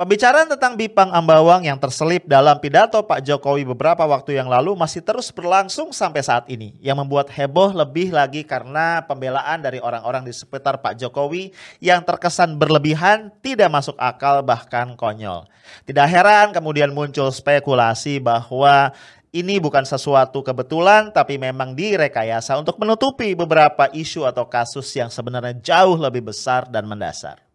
Pembicaraan tentang Bipang Ambawang yang terselip dalam pidato Pak Jokowi beberapa waktu yang lalu masih terus berlangsung sampai saat ini. Yang membuat heboh lebih lagi karena pembelaan dari orang-orang di sekitar Pak Jokowi yang terkesan berlebihan, tidak masuk akal bahkan konyol. Tidak heran kemudian muncul spekulasi bahwa ini bukan sesuatu kebetulan tapi memang direkayasa untuk menutupi beberapa isu atau kasus yang sebenarnya jauh lebih besar dan mendasar.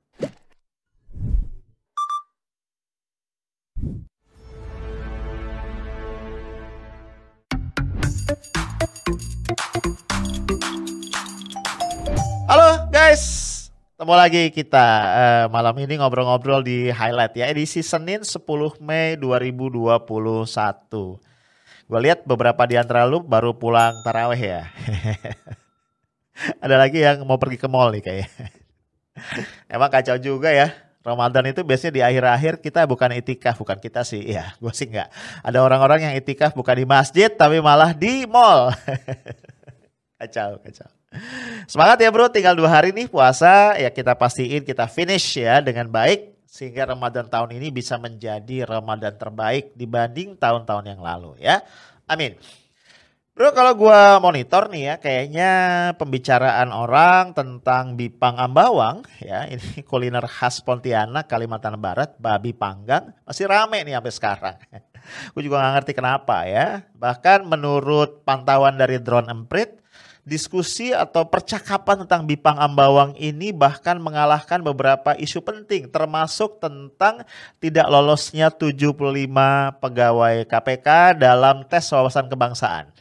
Guys, ketemu lagi kita uh, malam ini ngobrol-ngobrol di highlight ya edisi Senin 10 Mei 2021. Gue lihat beberapa di antara lu baru pulang taraweh ya. Ada lagi yang mau pergi ke mall nih kayaknya. Emang kacau juga ya. Ramadan itu biasanya di akhir-akhir kita bukan itikaf, bukan kita sih. Ya, gue sih enggak. Ada orang-orang yang itikaf bukan di masjid tapi malah di mall. kacau, kacau. Semangat ya bro, tinggal dua hari nih puasa ya kita pastiin kita finish ya dengan baik sehingga Ramadan tahun ini bisa menjadi Ramadan terbaik dibanding tahun-tahun yang lalu ya. Amin. Bro kalau gue monitor nih ya kayaknya pembicaraan orang tentang Bipang Ambawang ya ini kuliner khas Pontianak Kalimantan Barat babi panggang masih rame nih sampai sekarang. gue juga gak ngerti kenapa ya. Bahkan menurut pantauan dari drone emprit diskusi atau percakapan tentang Bipang Ambawang ini bahkan mengalahkan beberapa isu penting termasuk tentang tidak lolosnya 75 pegawai KPK dalam tes wawasan kebangsaan.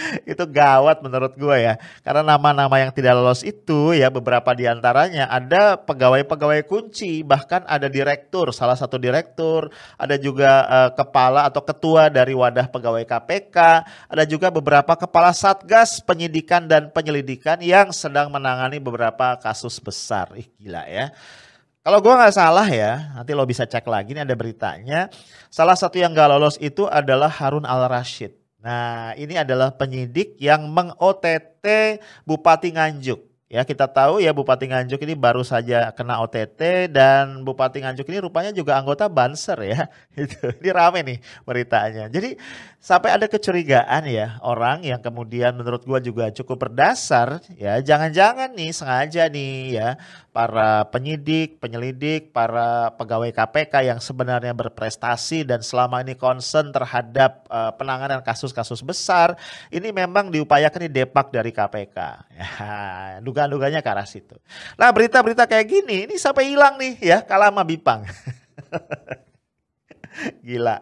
itu gawat menurut gue ya. Karena nama-nama yang tidak lolos itu ya beberapa di antaranya ada pegawai-pegawai kunci, bahkan ada direktur, salah satu direktur, ada juga uh, kepala atau ketua dari wadah pegawai KPK, ada juga beberapa kepala satgas penyidikan dan penyelidikan yang sedang menangani beberapa kasus besar. Ih gila ya. Kalau gue nggak salah ya, nanti lo bisa cek lagi, ini ada beritanya. Salah satu yang gak lolos itu adalah Harun Al-Rashid. Nah, ini adalah penyidik yang meng-OTT Bupati Nganjuk. Ya, kita tahu ya Bupati Nganjuk ini baru saja kena OTT dan Bupati Nganjuk ini rupanya juga anggota Banser ya. Itu. Ini rame nih beritanya. Jadi sampai ada kecurigaan ya orang yang kemudian menurut gua juga cukup berdasar ya. Jangan-jangan nih sengaja nih ya para penyidik, penyelidik, para pegawai KPK yang sebenarnya berprestasi dan selama ini concern terhadap uh, penanganan kasus-kasus besar, ini memang diupayakan di depak dari KPK. Ya, dugaan-dugaannya ke arah situ. Nah berita-berita kayak gini, ini sampai hilang nih ya kalama Bipang. Gila.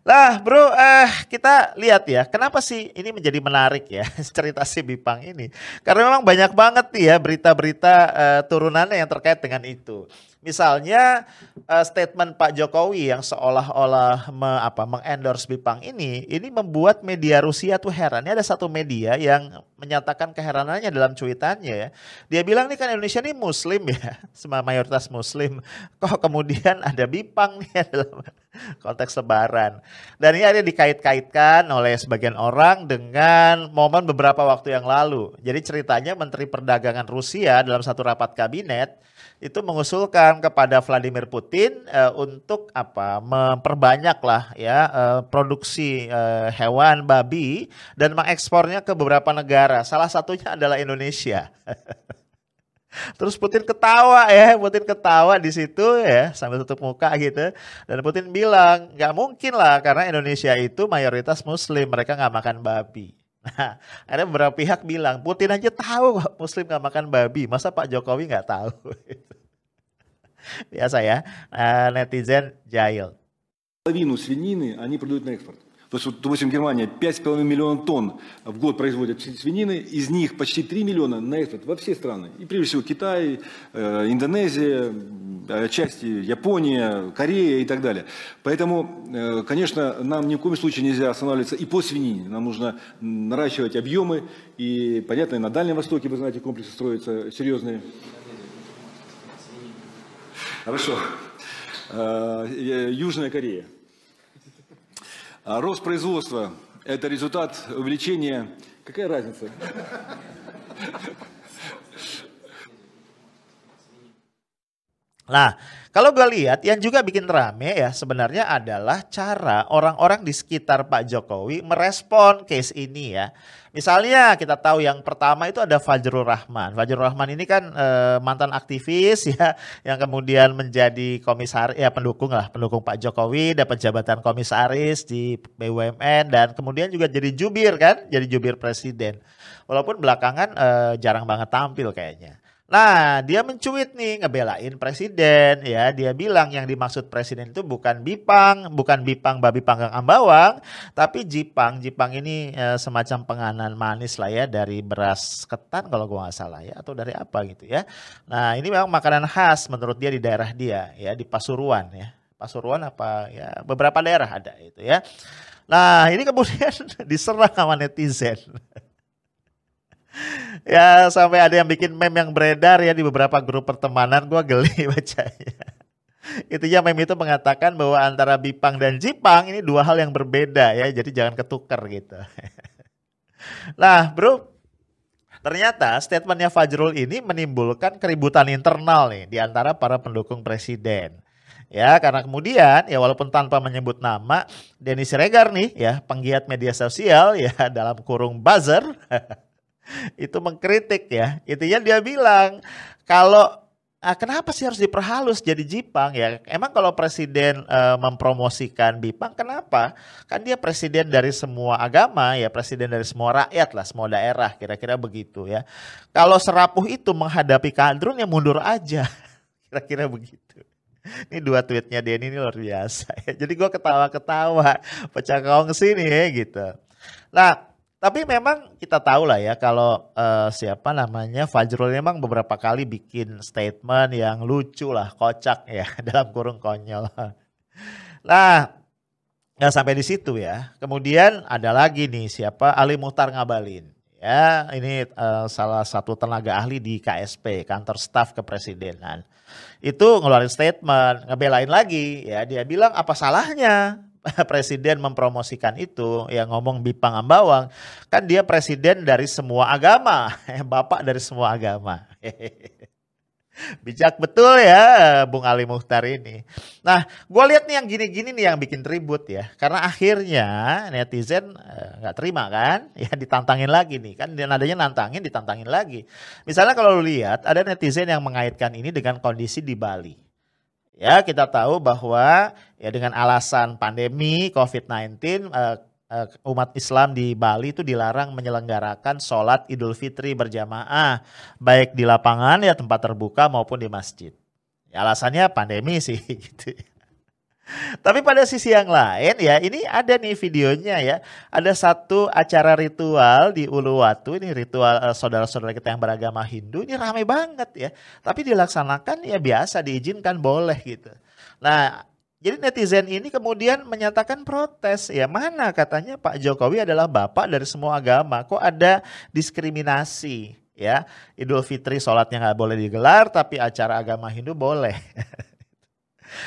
Nah bro, eh, kita lihat ya, kenapa sih ini menjadi menarik ya cerita si Bipang ini? Karena memang banyak banget nih ya berita-berita eh, turunannya yang terkait dengan itu. Misalnya uh, statement Pak Jokowi yang seolah-olah me, apa mengendorse Bipang ini, ini membuat media Rusia tuh heran. Ini ada satu media yang menyatakan keheranannya dalam cuitannya ya. Dia bilang nih kan Indonesia ini muslim ya, semua mayoritas muslim. Kok kemudian ada Bipang nih dalam konteks lebaran. Dan ini ada dikait-kaitkan oleh sebagian orang dengan momen beberapa waktu yang lalu. Jadi ceritanya Menteri Perdagangan Rusia dalam satu rapat kabinet itu mengusulkan kepada Vladimir Putin uh, untuk apa memperbanyak lah ya uh, produksi uh, hewan babi dan mengekspornya ke beberapa negara. Salah satunya adalah Indonesia. Terus Putin ketawa ya, Putin ketawa di situ ya sambil tutup muka gitu. Dan Putin bilang nggak mungkin lah karena Indonesia itu mayoritas Muslim, mereka nggak makan babi. Nah, ada beberapa pihak bilang, Putin aja tahu Muslim nggak makan babi, masa Pak Jokowi nggak tahu? Biasa ya, uh, netizen jahil. Половину свинины они продают на экспорт. То есть, вот, допустим, Германия 5,5 миллионов тонн в год производит свинины, из них почти 3 миллиона на экспорт во все страны. И прежде всего Китай, э, Индонезия, части Япония, Корея и так далее. Поэтому, э, конечно, нам ни в коем случае нельзя останавливаться и по свинине. Нам нужно наращивать объемы. И, понятно, на Дальнем Востоке, вы знаете, комплексы строятся серьезные. Хорошо. Э, Южная Корея. А рост производства – это результат увеличения... Какая разница? Nah, Kalau gue lihat yang juga bikin rame ya sebenarnya adalah cara orang-orang di sekitar Pak Jokowi merespon case ini ya. Misalnya kita tahu yang pertama itu ada Fajrul Rahman. Fajrul Rahman ini kan e, mantan aktivis ya yang kemudian menjadi komisaris ya pendukung lah, pendukung Pak Jokowi dapat jabatan komisaris di BUMN dan kemudian juga jadi jubir kan, jadi jubir presiden. Walaupun belakangan e, jarang banget tampil kayaknya. Nah, dia mencuit nih ngebelain presiden ya. Dia bilang yang dimaksud presiden itu bukan Bipang, bukan Bipang babi panggang ambawang, tapi Jipang. Jipang ini e, semacam penganan manis lah ya dari beras ketan kalau gua nggak salah ya atau dari apa gitu ya. Nah, ini memang makanan khas menurut dia di daerah dia ya di Pasuruan ya. Pasuruan apa ya beberapa daerah ada itu ya. Nah, ini kemudian diserang sama netizen ya sampai ada yang bikin meme yang beredar ya di beberapa grup pertemanan gue geli bacanya. ya meme itu mengatakan bahwa antara Bipang dan Jipang ini dua hal yang berbeda ya, jadi jangan ketukar gitu. nah bro, ternyata statementnya Fajrul ini menimbulkan keributan internal nih di antara para pendukung presiden. Ya, karena kemudian ya walaupun tanpa menyebut nama, Denny Siregar nih ya, penggiat media sosial ya dalam kurung buzzer itu mengkritik ya. Intinya dia bilang kalau ah, kenapa sih harus diperhalus jadi Jipang ya? Emang kalau presiden uh, mempromosikan Bipang kenapa? Kan dia presiden dari semua agama ya, presiden dari semua rakyat lah, semua daerah kira-kira begitu ya. Kalau serapuh itu menghadapi kadrun ya mundur aja. Kira-kira begitu. Ini dua tweetnya dia ini luar biasa ya. Jadi gue ketawa-ketawa, pecah kongsi nih ya gitu. Nah, tapi memang kita tahu lah ya kalau uh, siapa namanya Fajrul memang beberapa kali bikin statement yang lucu lah, kocak ya dalam kurung konyol. Nah, nggak sampai di situ ya. Kemudian ada lagi nih siapa Ali Muhtar Ngabalin. Ya, ini uh, salah satu tenaga ahli di KSP, kantor staf kepresidenan. Itu ngeluarin statement, ngebelain lagi ya. Dia bilang apa salahnya presiden mempromosikan itu yang ngomong Bipang Ambawang kan dia presiden dari semua agama. Bapak dari semua agama. Bijak betul ya Bung Ali Muhtar ini. Nah gue lihat nih yang gini-gini nih yang bikin ribut ya. Karena akhirnya netizen eh, nggak terima kan? Ya ditantangin lagi nih. Kan dia nadanya nantangin ditantangin lagi. Misalnya kalau lu lihat ada netizen yang mengaitkan ini dengan kondisi di Bali Ya, kita tahu bahwa ya dengan alasan pandemi COVID-19 uh, uh, umat Islam di Bali itu dilarang menyelenggarakan sholat Idul Fitri berjamaah baik di lapangan ya tempat terbuka maupun di masjid. Ya, alasannya pandemi sih gitu. Tapi pada sisi yang lain ya ini ada nih videonya ya. Ada satu acara ritual di Uluwatu ini ritual uh, saudara-saudara kita yang beragama Hindu ini ramai banget ya. Tapi dilaksanakan ya biasa diizinkan boleh gitu. Nah jadi netizen ini kemudian menyatakan protes ya mana katanya Pak Jokowi adalah bapak dari semua agama kok ada diskriminasi ya Idul Fitri sholatnya nggak boleh digelar tapi acara agama Hindu boleh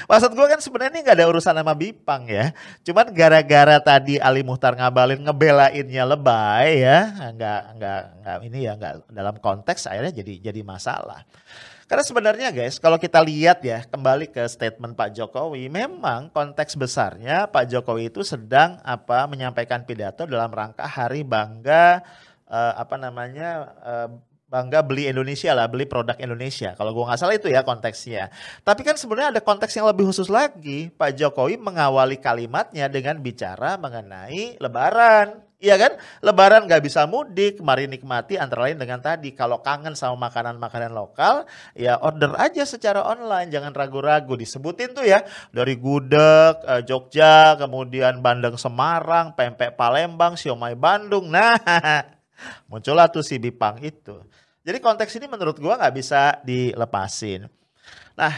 Maksud gue kan sebenarnya nggak ada urusan sama Bipang ya. Cuman gara-gara tadi Ali Muhtar ngabalin ngebelainnya lebay ya, nggak nggak nggak ini ya nggak dalam konteks akhirnya jadi jadi masalah. Karena sebenarnya guys, kalau kita lihat ya kembali ke statement Pak Jokowi, memang konteks besarnya Pak Jokowi itu sedang apa menyampaikan pidato dalam rangka Hari Bangga uh, apa namanya uh, bangga beli Indonesia lah, beli produk Indonesia. Kalau gue nggak salah itu ya konteksnya. Tapi kan sebenarnya ada konteks yang lebih khusus lagi. Pak Jokowi mengawali kalimatnya dengan bicara mengenai Lebaran. Iya kan? Lebaran gak bisa mudik, mari nikmati antara lain dengan tadi. Kalau kangen sama makanan-makanan lokal, ya order aja secara online, jangan ragu-ragu. Disebutin tuh ya, dari gudeg, eh, Jogja, kemudian Bandeng Semarang, pempek Palembang, siomay Bandung. Nah, muncullah tuh si Bipang itu. Jadi konteks ini menurut gua nggak bisa dilepasin. Nah,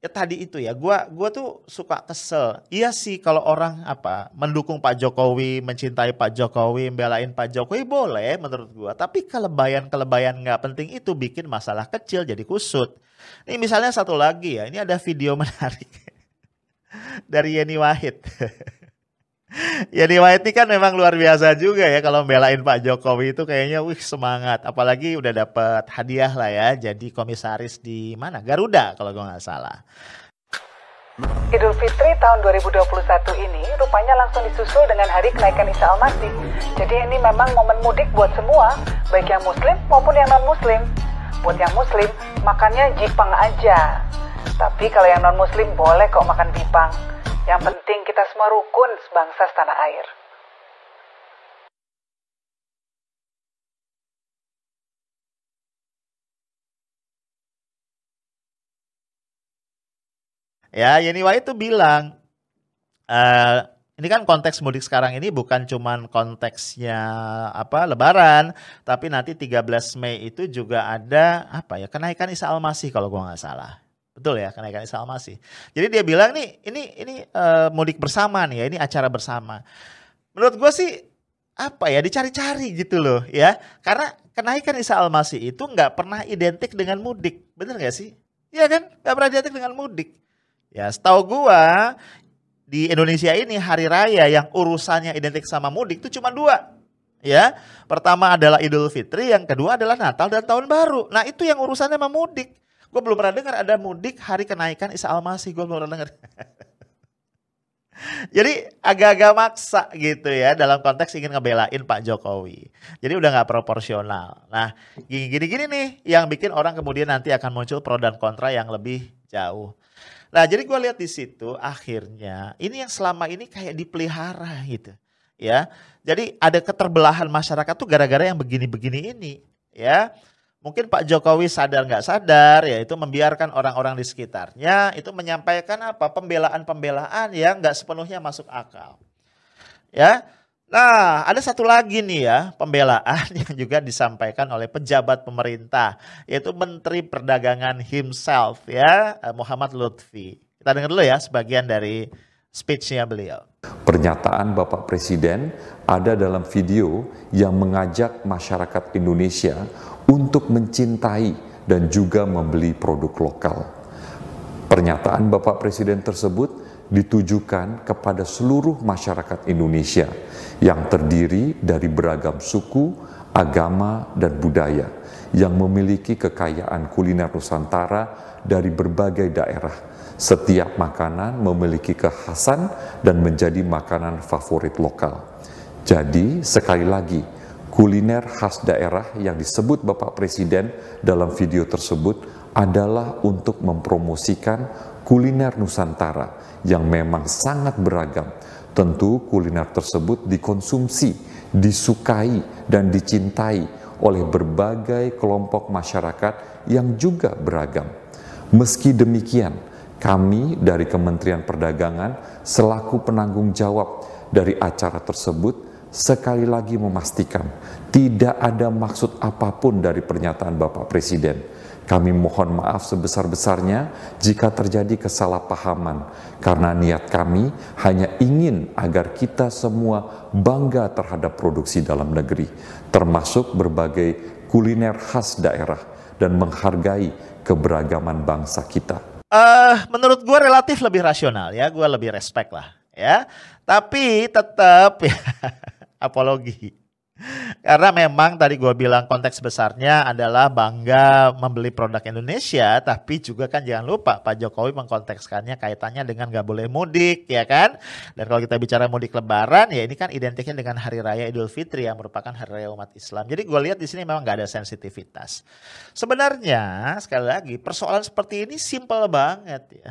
ya tadi itu ya, gua gua tuh suka kesel. Iya sih kalau orang apa mendukung Pak Jokowi, mencintai Pak Jokowi, membelain Pak Jokowi boleh menurut gua. Tapi kelebayan-kelebayan nggak penting itu bikin masalah kecil jadi kusut. Ini misalnya satu lagi ya, ini ada video menarik dari Yeni Wahid. Yeni White ini kan memang luar biasa juga ya kalau belain Pak Jokowi itu kayaknya wih semangat. Apalagi udah dapat hadiah lah ya jadi komisaris di mana? Garuda kalau gue nggak salah. Idul Fitri tahun 2021 ini rupanya langsung disusul dengan hari kenaikan Isa Al-Masih. Jadi ini memang momen mudik buat semua, baik yang muslim maupun yang non-muslim. Buat yang muslim, makannya jipang aja. Tapi kalau yang non-muslim boleh kok makan bipang. Yang penting kita semua rukun sebangsa setanah air. Ya, Yeni Wahid itu bilang, uh, ini kan konteks mudik sekarang ini bukan cuman konteksnya apa Lebaran, tapi nanti 13 Mei itu juga ada apa ya kenaikan Isa Al-Masih kalau gua nggak salah. Betul ya kenaikan Isa Al-Masih. Jadi dia bilang nih ini ini uh, mudik bersama nih ya ini acara bersama. Menurut gue sih apa ya dicari-cari gitu loh ya karena kenaikan Isa Al-Masih itu nggak pernah identik dengan mudik, bener gak sih? Iya kan nggak pernah identik dengan mudik. Ya, setahu gua di Indonesia ini hari raya yang urusannya identik sama mudik itu cuma dua. Ya, pertama adalah Idul Fitri, yang kedua adalah Natal dan Tahun Baru. Nah, itu yang urusannya sama mudik. Gue belum pernah dengar ada mudik hari kenaikan Isa Al-Masih, gue belum pernah dengar. Jadi agak-agak maksa gitu ya dalam konteks ingin ngebelain Pak Jokowi. Jadi udah nggak proporsional. Nah gini-gini nih yang bikin orang kemudian nanti akan muncul pro dan kontra yang lebih jauh. Nah, jadi gue lihat di situ akhirnya ini yang selama ini kayak dipelihara gitu. Ya. Jadi ada keterbelahan masyarakat tuh gara-gara yang begini-begini ini, ya. Mungkin Pak Jokowi sadar nggak sadar, ya itu membiarkan orang-orang di sekitarnya itu menyampaikan apa pembelaan-pembelaan yang nggak sepenuhnya masuk akal. Ya, Nah, ada satu lagi nih ya, pembelaan yang juga disampaikan oleh pejabat pemerintah, yaitu Menteri Perdagangan himself ya, eh, Muhammad Lutfi. Kita dengar dulu ya sebagian dari speech-nya beliau. Pernyataan Bapak Presiden ada dalam video yang mengajak masyarakat Indonesia untuk mencintai dan juga membeli produk lokal. Pernyataan Bapak Presiden tersebut ditujukan kepada seluruh masyarakat Indonesia yang terdiri dari beragam suku, agama, dan budaya yang memiliki kekayaan kuliner Nusantara dari berbagai daerah. Setiap makanan memiliki kekhasan dan menjadi makanan favorit lokal. Jadi, sekali lagi, kuliner khas daerah yang disebut Bapak Presiden dalam video tersebut adalah untuk mempromosikan kuliner Nusantara yang memang sangat beragam Tentu kuliner tersebut dikonsumsi, disukai, dan dicintai oleh berbagai kelompok masyarakat yang juga beragam. Meski demikian, kami dari Kementerian Perdagangan selaku penanggung jawab dari acara tersebut sekali lagi memastikan tidak ada maksud apa pun dari pernyataan Bapak Presiden kami mohon maaf sebesar-besarnya jika terjadi kesalahpahaman, karena niat kami hanya ingin agar kita semua bangga terhadap produksi dalam negeri, termasuk berbagai kuliner khas daerah dan menghargai keberagaman bangsa kita. Uh, menurut gue relatif lebih rasional ya, gue lebih respect lah ya. Tapi tetap ya apologi karena memang tadi gue bilang konteks besarnya adalah bangga membeli produk Indonesia, tapi juga kan jangan lupa Pak Jokowi mengkontekskannya kaitannya dengan gak boleh mudik, ya kan? Dan kalau kita bicara mudik Lebaran, ya ini kan identiknya dengan Hari Raya Idul Fitri yang merupakan Hari Raya umat Islam. Jadi gue lihat di sini memang gak ada sensitivitas. Sebenarnya sekali lagi persoalan seperti ini simple banget ya.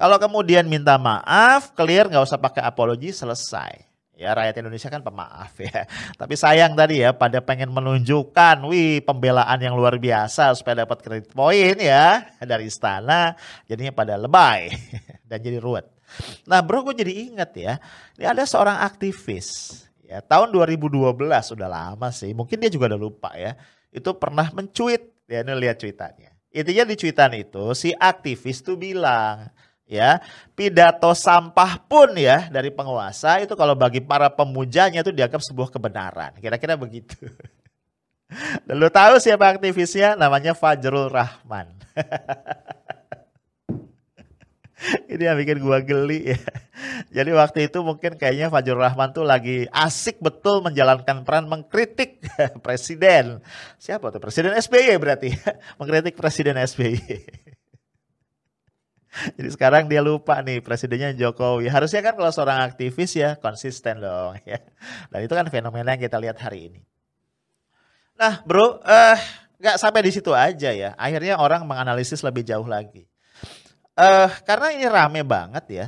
Kalau kemudian minta maaf, clear nggak usah pakai apologi, selesai. Ya rakyat Indonesia kan pemaaf ya. Tapi sayang tadi ya pada pengen menunjukkan wih pembelaan yang luar biasa supaya dapat kredit poin ya dari istana. Jadinya pada lebay dan jadi ruwet. Nah bro gue jadi inget ya. Ini ada seorang aktivis ya tahun 2012 udah lama sih. Mungkin dia juga udah lupa ya. Itu pernah mencuit ya ini lihat cuitannya. Intinya di cuitan itu si aktivis tuh bilang ya pidato sampah pun ya dari penguasa itu kalau bagi para pemujanya itu dianggap sebuah kebenaran kira-kira begitu dan lu tahu siapa aktivisnya namanya Fajrul Rahman ini yang bikin gua geli ya Jadi waktu itu mungkin kayaknya Fajrul Rahman tuh lagi asik betul menjalankan peran mengkritik presiden. Siapa tuh? Presiden SBY berarti. mengkritik presiden SBY. Jadi sekarang dia lupa nih presidennya Jokowi. Harusnya kan kalau seorang aktivis ya konsisten dong ya. Dan itu kan fenomena yang kita lihat hari ini. Nah bro, eh nggak sampai di situ aja ya. Akhirnya orang menganalisis lebih jauh lagi. Eh karena ini rame banget ya.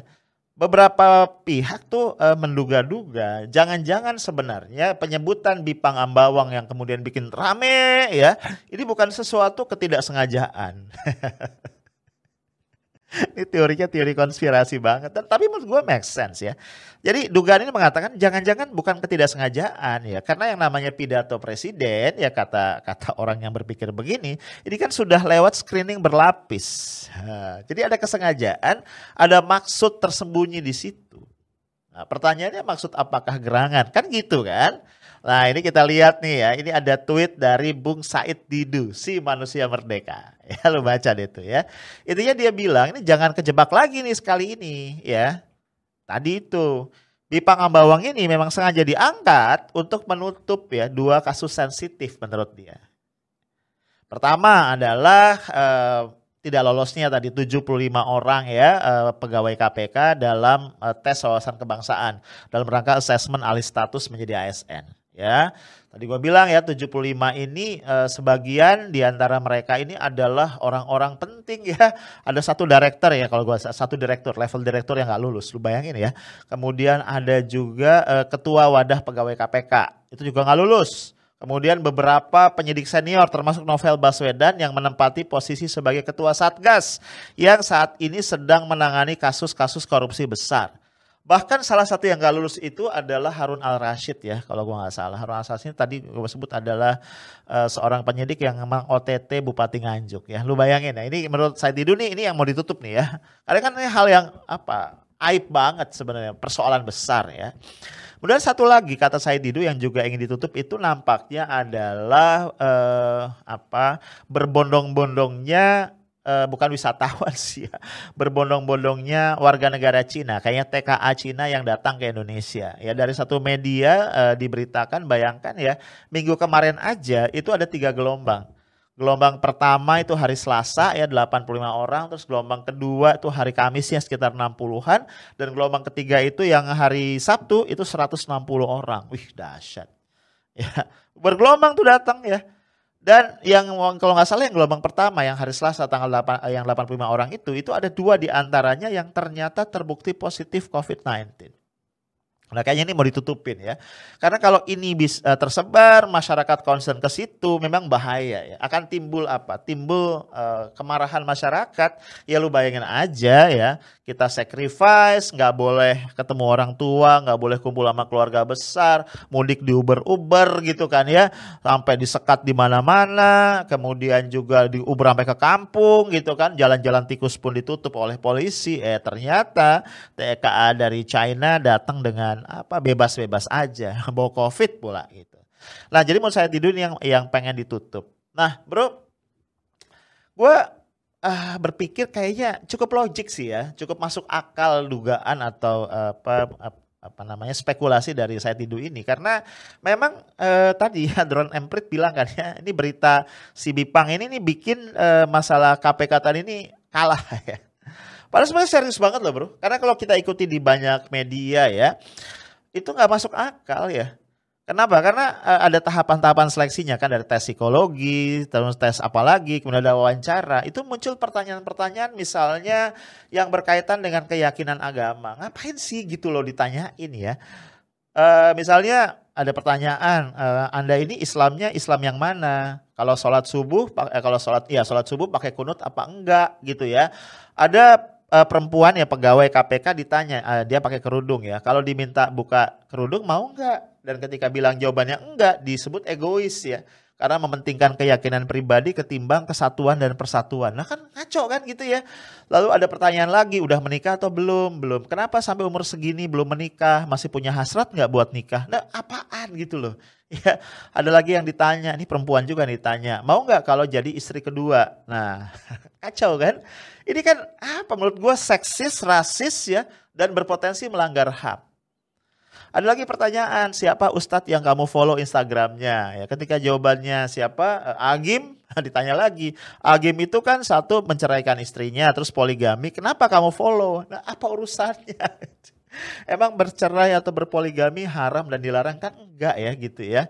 Beberapa pihak tuh eh, menduga-duga, jangan-jangan sebenarnya penyebutan Bipang Ambawang yang kemudian bikin rame ya, ini bukan sesuatu ketidaksengajaan. ini teorinya teori konspirasi banget. Tapi menurut gue make sense ya. Jadi dugaan ini mengatakan jangan-jangan bukan ketidaksengajaan ya. Karena yang namanya pidato presiden ya kata kata orang yang berpikir begini, ini kan sudah lewat screening berlapis. jadi ada kesengajaan, ada maksud tersembunyi di situ. Nah, pertanyaannya maksud apakah gerangan? Kan gitu kan? Nah ini kita lihat nih ya, ini ada tweet dari Bung Said Didu, si manusia merdeka. Ya lu baca deh tuh ya. Intinya dia bilang ini jangan kejebak lagi nih sekali ini ya. Tadi itu Bipang Ambawang ini memang sengaja diangkat untuk menutup ya dua kasus sensitif menurut dia. Pertama adalah eh, tidak lolosnya tadi 75 orang ya eh, pegawai KPK dalam eh, tes wawasan kebangsaan dalam rangka assessment alih status menjadi ASN ya. Tadi gue bilang ya 75 ini eh, sebagian di antara mereka ini adalah orang-orang penting ya. Ada satu direktur ya kalau gue satu direktur level direktur yang nggak lulus, lu bayangin ya. Kemudian ada juga eh, ketua wadah pegawai KPK itu juga nggak lulus. Kemudian beberapa penyidik senior termasuk Novel Baswedan yang menempati posisi sebagai ketua Satgas yang saat ini sedang menangani kasus-kasus korupsi besar. Bahkan salah satu yang gak lulus itu adalah Harun Al Rashid ya, kalau gue nggak salah. Harun Al Rashid tadi gue sebut adalah uh, seorang penyidik yang memang OTT Bupati Nganjuk ya. Lu bayangin ya, ini menurut saya Didu nih ini yang mau ditutup nih ya. Karena kan ini hal yang apa aib banget sebenarnya, persoalan besar ya. Kemudian satu lagi kata saya Didu yang juga ingin ditutup itu nampaknya adalah uh, apa berbondong-bondongnya uh, bukan wisatawan sih ya, berbondong-bondongnya warga negara Cina, kayaknya TKA Cina yang datang ke Indonesia. Ya dari satu media uh, diberitakan, bayangkan ya, minggu kemarin aja itu ada tiga gelombang. Gelombang pertama itu hari Selasa ya 85 orang, terus gelombang kedua itu hari Kamis ya sekitar 60-an, dan gelombang ketiga itu yang hari Sabtu itu 160 orang. Wih dahsyat. Ya, bergelombang tuh datang ya. Dan yang kalau nggak salah yang gelombang pertama yang hari Selasa tanggal 8 eh, yang 85 orang itu itu ada dua di antaranya yang ternyata terbukti positif COVID-19. Nah kayaknya ini mau ditutupin ya. Karena kalau ini bisa uh, tersebar, masyarakat concern ke situ memang bahaya ya. Akan timbul apa? Timbul uh, kemarahan masyarakat. Ya lu bayangin aja ya. Kita sacrifice, nggak boleh ketemu orang tua, nggak boleh kumpul sama keluarga besar, mudik di Uber-Uber gitu kan ya. Sampai disekat di mana-mana, kemudian juga di Uber sampai ke kampung gitu kan. Jalan-jalan tikus pun ditutup oleh polisi. Eh ternyata TKA dari China datang dengan apa bebas-bebas aja, bawa covid pula gitu. Nah jadi mau saya tidur yang yang pengen ditutup. Nah bro, gue uh, berpikir kayaknya cukup logik sih ya, cukup masuk akal dugaan atau uh, apa apa namanya spekulasi dari saya tidur ini karena memang uh, tadi ya Drone Emprit bilang kan ya ini berita si Bipang ini nih bikin uh, masalah KPK tadi ini kalah ya Padahal sebenarnya serius banget loh bro. Karena kalau kita ikuti di banyak media ya, itu nggak masuk akal ya. Kenapa? Karena uh, ada tahapan-tahapan seleksinya kan dari tes psikologi, terus tes apa lagi, kemudian ada wawancara. Itu muncul pertanyaan-pertanyaan misalnya yang berkaitan dengan keyakinan agama. Ngapain sih gitu loh ditanyain ya? Uh, misalnya ada pertanyaan, uh, Anda ini Islamnya Islam yang mana? Kalau sholat subuh, eh, kalau sholat ya sholat subuh pakai kunut apa enggak gitu ya? Ada uh, perempuan ya pegawai KPK ditanya uh, dia pakai kerudung ya. Kalau diminta buka kerudung mau nggak? Dan ketika bilang jawabannya enggak disebut egois ya. Karena mementingkan keyakinan pribadi ketimbang kesatuan dan persatuan. Nah kan ngaco kan gitu ya. Lalu ada pertanyaan lagi, udah menikah atau belum? Belum. Kenapa sampai umur segini belum menikah? Masih punya hasrat nggak buat nikah? Nah apaan gitu loh. Ya, ada lagi yang ditanya, ini perempuan juga nih ditanya, mau nggak kalau jadi istri kedua? Nah, kacau kan? Ini kan apa menurut gue seksis, rasis ya, dan berpotensi melanggar HAM. Ada lagi pertanyaan, siapa ustadz yang kamu follow Instagramnya? Ya, ketika jawabannya siapa? Eh, Agim, ditanya lagi. Agim itu kan satu menceraikan istrinya, terus poligami. Kenapa kamu follow? Nah, apa urusannya? Emang bercerai atau berpoligami haram dan dilarang kan enggak ya gitu ya.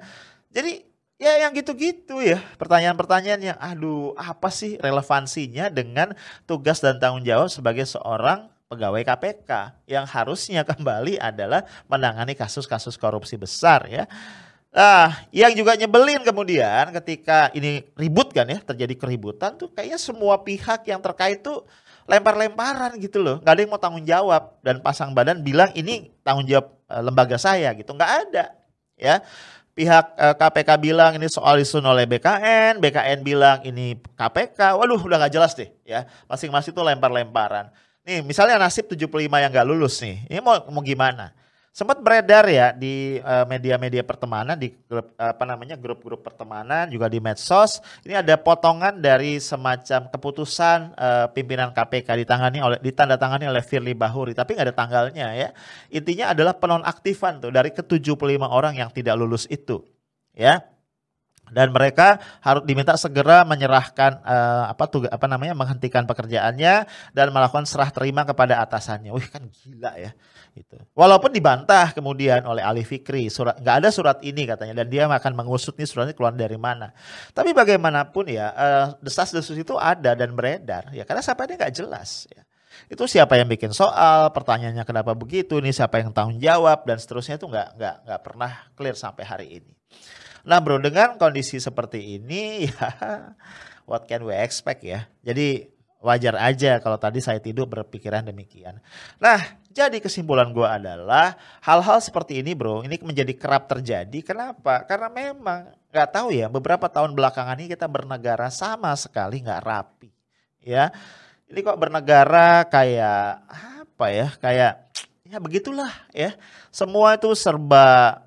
Jadi ya yang gitu-gitu ya pertanyaan-pertanyaan yang aduh apa sih relevansinya dengan tugas dan tanggung jawab sebagai seorang pegawai KPK yang harusnya kembali adalah menangani kasus-kasus korupsi besar ya. Nah, yang juga nyebelin kemudian ketika ini ribut kan ya, terjadi keributan tuh kayaknya semua pihak yang terkait tuh lempar-lemparan gitu loh. Gak ada yang mau tanggung jawab dan pasang badan bilang ini tanggung jawab e, lembaga saya gitu. Nggak ada ya. Pihak e, eh, KPK bilang ini soal disusun oleh BKN, BKN bilang ini KPK. Waduh udah nggak jelas deh ya. Masing-masing tuh lempar-lemparan. Nih misalnya nasib 75 yang gak lulus nih, ini mau, mau gimana? Sempat beredar ya di eh, media-media uh, pertemanan, di grup apa namanya grup-grup pertemanan, juga di medsos. Ini ada potongan dari semacam keputusan uh, pimpinan KPK ditangani oleh ditandatangani oleh Firly Bahuri, tapi nggak ada tanggalnya ya. Intinya adalah penonaktifan tuh dari ke 75 orang yang tidak lulus itu, ya dan mereka harus diminta segera menyerahkan uh, apa tuh apa namanya menghentikan pekerjaannya dan melakukan serah terima kepada atasannya. Wih kan gila ya itu. Walaupun dibantah kemudian oleh Ali Fikri, surat nggak ada surat ini katanya dan dia akan mengusut nih suratnya keluar dari mana. Tapi bagaimanapun ya uh, desas-desus itu ada dan beredar ya karena siapa ini nggak jelas ya. Itu siapa yang bikin soal, pertanyaannya kenapa begitu, ini siapa yang tanggung jawab dan seterusnya itu nggak nggak nggak pernah clear sampai hari ini. Nah bro dengan kondisi seperti ini ya what can we expect ya. Jadi wajar aja kalau tadi saya tidur berpikiran demikian. Nah jadi kesimpulan gue adalah hal-hal seperti ini bro ini menjadi kerap terjadi. Kenapa? Karena memang nggak tahu ya beberapa tahun belakangan ini kita bernegara sama sekali nggak rapi. Ya ini kok bernegara kayak apa ya kayak ya begitulah ya semua itu serba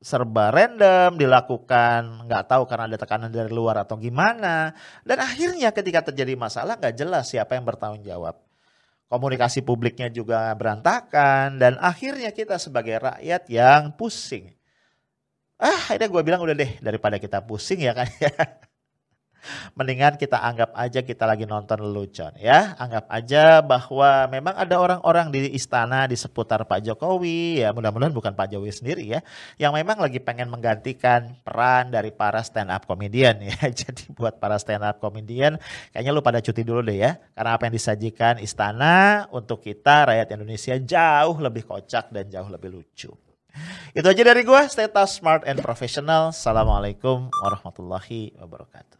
serba random dilakukan nggak tahu karena ada tekanan dari luar atau gimana. Dan akhirnya ketika terjadi masalah nggak jelas siapa yang bertanggung jawab. Komunikasi publiknya juga berantakan dan akhirnya kita sebagai rakyat yang pusing. Ah akhirnya gue bilang udah deh daripada kita pusing ya kan ya Mendingan kita anggap aja kita lagi nonton lelucon ya. Anggap aja bahwa memang ada orang-orang di istana di seputar Pak Jokowi ya mudah-mudahan bukan Pak Jokowi sendiri ya. Yang memang lagi pengen menggantikan peran dari para stand up comedian ya. Jadi buat para stand up comedian kayaknya lu pada cuti dulu deh ya. Karena apa yang disajikan istana untuk kita rakyat Indonesia jauh lebih kocak dan jauh lebih lucu. Itu aja dari gue, stay tough, smart, and professional. Assalamualaikum warahmatullahi wabarakatuh.